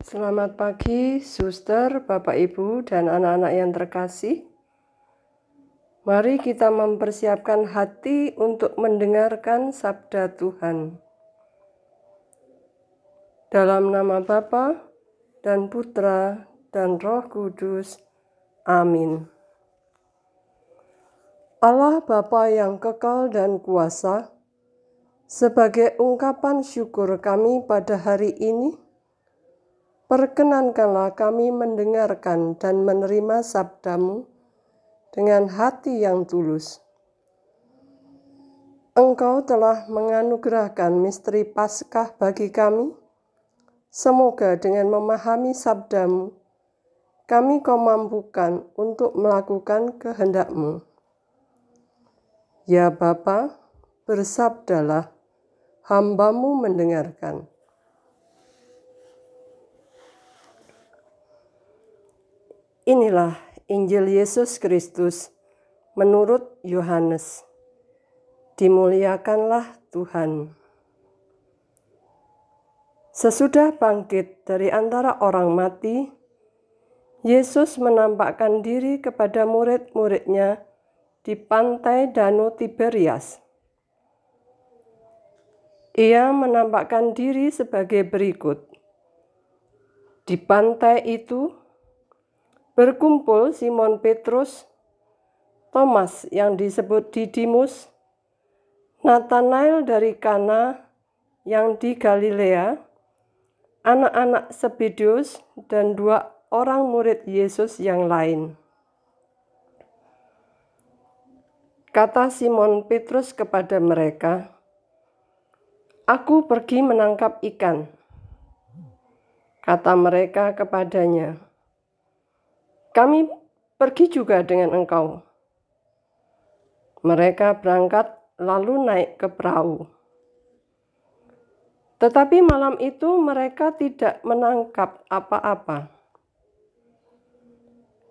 Selamat pagi, suster, bapak, ibu, dan anak-anak yang terkasih. Mari kita mempersiapkan hati untuk mendengarkan sabda Tuhan. Dalam nama Bapa dan Putra dan Roh Kudus. Amin. Allah Bapa yang kekal dan kuasa, sebagai ungkapan syukur kami pada hari ini, perkenankanlah kami mendengarkan dan menerima sabdamu dengan hati yang tulus. Engkau telah menganugerahkan misteri Paskah bagi kami. Semoga dengan memahami sabdamu, kami kau mampukan untuk melakukan kehendakmu. Ya Bapa, bersabdalah, hambamu mendengarkan. Inilah Injil Yesus Kristus menurut Yohanes. Dimuliakanlah Tuhan. Sesudah bangkit dari antara orang mati, Yesus menampakkan diri kepada murid-muridnya di pantai Danau Tiberias. Ia menampakkan diri sebagai berikut. Di pantai itu, berkumpul Simon Petrus, Thomas yang disebut Didimus, Nathanael dari Kana yang di Galilea, anak-anak Sebedius, dan dua orang murid Yesus yang lain. Kata Simon Petrus kepada mereka, "Aku pergi menangkap ikan." Kata mereka kepadanya, kami pergi juga dengan engkau. Mereka berangkat lalu naik ke perahu. Tetapi malam itu mereka tidak menangkap apa-apa.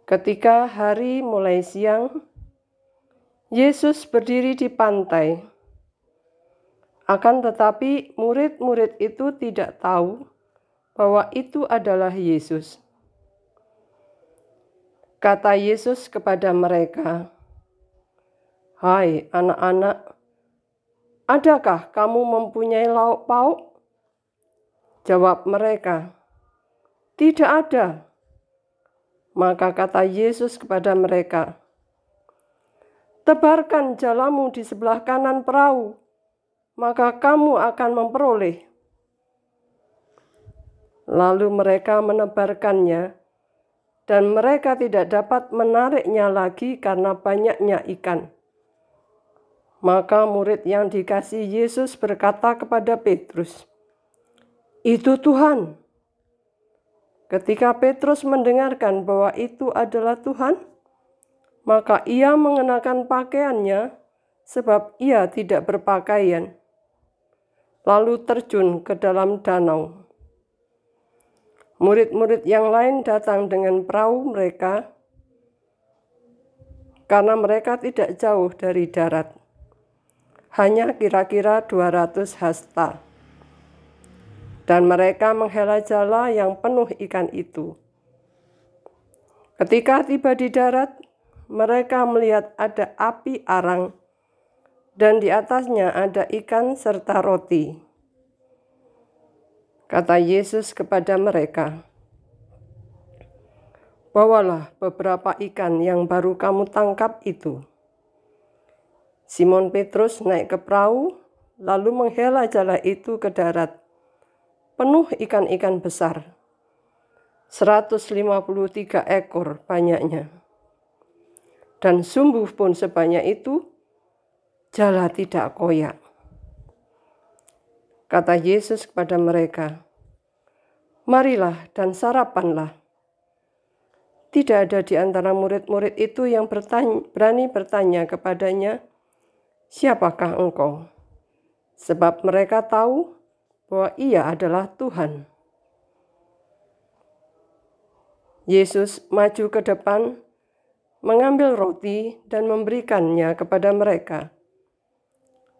Ketika hari mulai siang, Yesus berdiri di pantai. Akan tetapi, murid-murid itu tidak tahu bahwa itu adalah Yesus. Kata Yesus kepada mereka, "Hai anak-anak, adakah kamu mempunyai lauk pauk?" Jawab mereka, "Tidak ada." Maka kata Yesus kepada mereka, "Tebarkan jalamu di sebelah kanan perahu, maka kamu akan memperoleh." Lalu mereka menebarkannya dan mereka tidak dapat menariknya lagi karena banyaknya ikan. Maka murid yang dikasih Yesus berkata kepada Petrus, "Itu Tuhan." Ketika Petrus mendengarkan bahwa itu adalah Tuhan, maka ia mengenakan pakaiannya sebab ia tidak berpakaian, lalu terjun ke dalam danau. Murid-murid yang lain datang dengan perahu mereka karena mereka tidak jauh dari darat. Hanya kira-kira 200 hasta. Dan mereka menghela jala yang penuh ikan itu. Ketika tiba di darat, mereka melihat ada api arang dan di atasnya ada ikan serta roti. Kata Yesus kepada mereka, "Bawalah beberapa ikan yang baru kamu tangkap itu." Simon Petrus naik ke perahu, lalu menghela jala itu ke darat, penuh ikan-ikan besar. 153 ekor banyaknya. Dan sumbuh pun sebanyak itu, jala tidak koyak. Kata Yesus kepada mereka, "Marilah dan sarapanlah." Tidak ada di antara murid-murid itu yang bertanya, berani bertanya kepadanya, "Siapakah engkau?" Sebab mereka tahu bahwa Ia adalah Tuhan. Yesus maju ke depan, mengambil roti, dan memberikannya kepada mereka.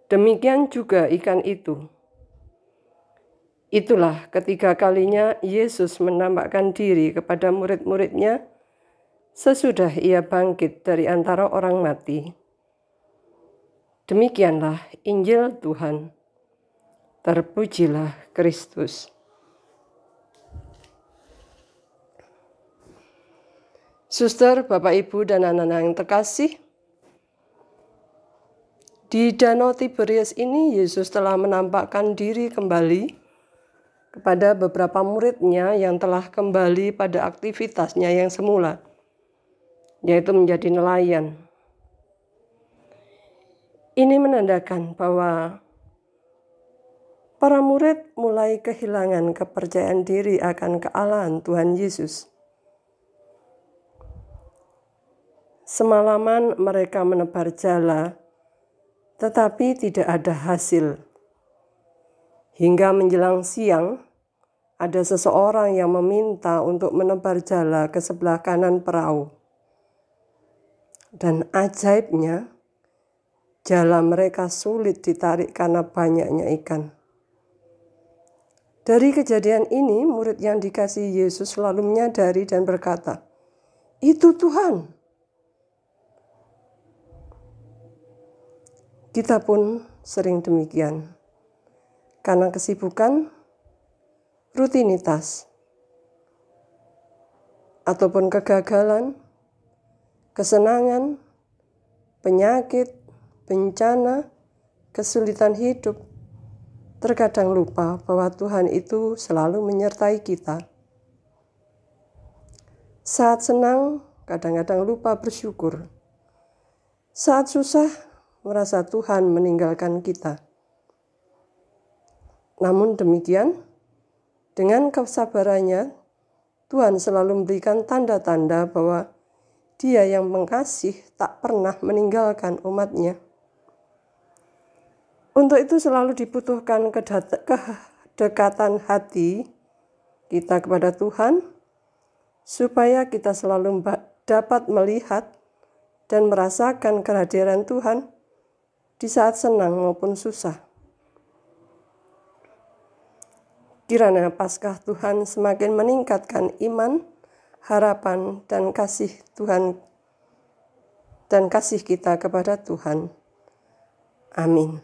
Demikian juga ikan itu Itulah ketiga kalinya Yesus menampakkan diri kepada murid-muridnya sesudah ia bangkit dari antara orang mati. Demikianlah Injil Tuhan. Terpujilah Kristus. Suster, Bapak, Ibu, dan anak-anak yang terkasih, di Danau Tiberias ini Yesus telah menampakkan diri kembali kepada beberapa muridnya yang telah kembali pada aktivitasnya yang semula, yaitu menjadi nelayan. Ini menandakan bahwa para murid mulai kehilangan kepercayaan diri akan kealahan Tuhan Yesus. Semalaman mereka menebar jala, tetapi tidak ada hasil. Hingga menjelang siang, ada seseorang yang meminta untuk menebar jala ke sebelah kanan perahu. Dan ajaibnya, jala mereka sulit ditarik karena banyaknya ikan. Dari kejadian ini, murid yang dikasih Yesus selalu menyadari dan berkata, "Itu Tuhan." Kita pun sering demikian. Karena kesibukan, rutinitas, ataupun kegagalan, kesenangan, penyakit, bencana, kesulitan hidup, terkadang lupa bahwa Tuhan itu selalu menyertai kita. Saat senang, kadang-kadang lupa bersyukur. Saat susah, merasa Tuhan meninggalkan kita. Namun demikian, dengan kesabarannya, Tuhan selalu memberikan tanda-tanda bahwa Dia yang mengasihi tak pernah meninggalkan umatnya. Untuk itu selalu dibutuhkan kedekatan hati kita kepada Tuhan, supaya kita selalu dapat melihat dan merasakan kehadiran Tuhan di saat senang maupun susah. Kiranya Paskah Tuhan semakin meningkatkan iman, harapan, dan kasih Tuhan dan kasih kita kepada Tuhan. Amin.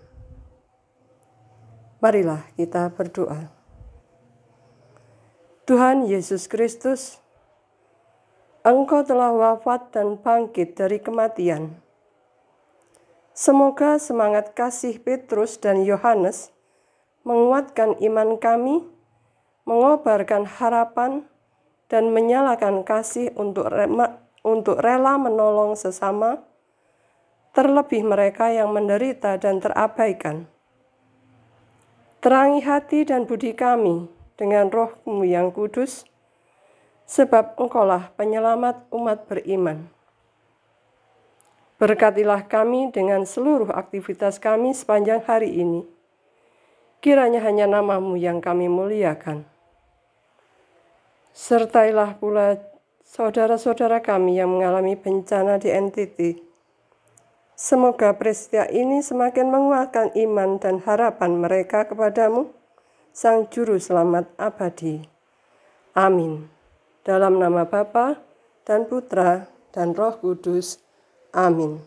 Marilah kita berdoa. Tuhan Yesus Kristus, Engkau telah wafat dan bangkit dari kematian Semoga semangat kasih Petrus dan Yohanes menguatkan iman kami, mengobarkan harapan, dan menyalakan kasih untuk untuk rela menolong sesama, terlebih mereka yang menderita dan terabaikan. Terangi hati dan budi kami dengan rohmu yang kudus, sebab engkaulah penyelamat umat beriman. Berkatilah kami dengan seluruh aktivitas kami sepanjang hari ini. Kiranya hanya namamu yang kami muliakan. Sertailah pula saudara-saudara kami yang mengalami bencana di NTT. Semoga peristiwa ini semakin menguatkan iman dan harapan mereka kepadamu, Sang Juru Selamat abadi. Amin. Dalam nama Bapa dan Putra dan Roh Kudus. Amin.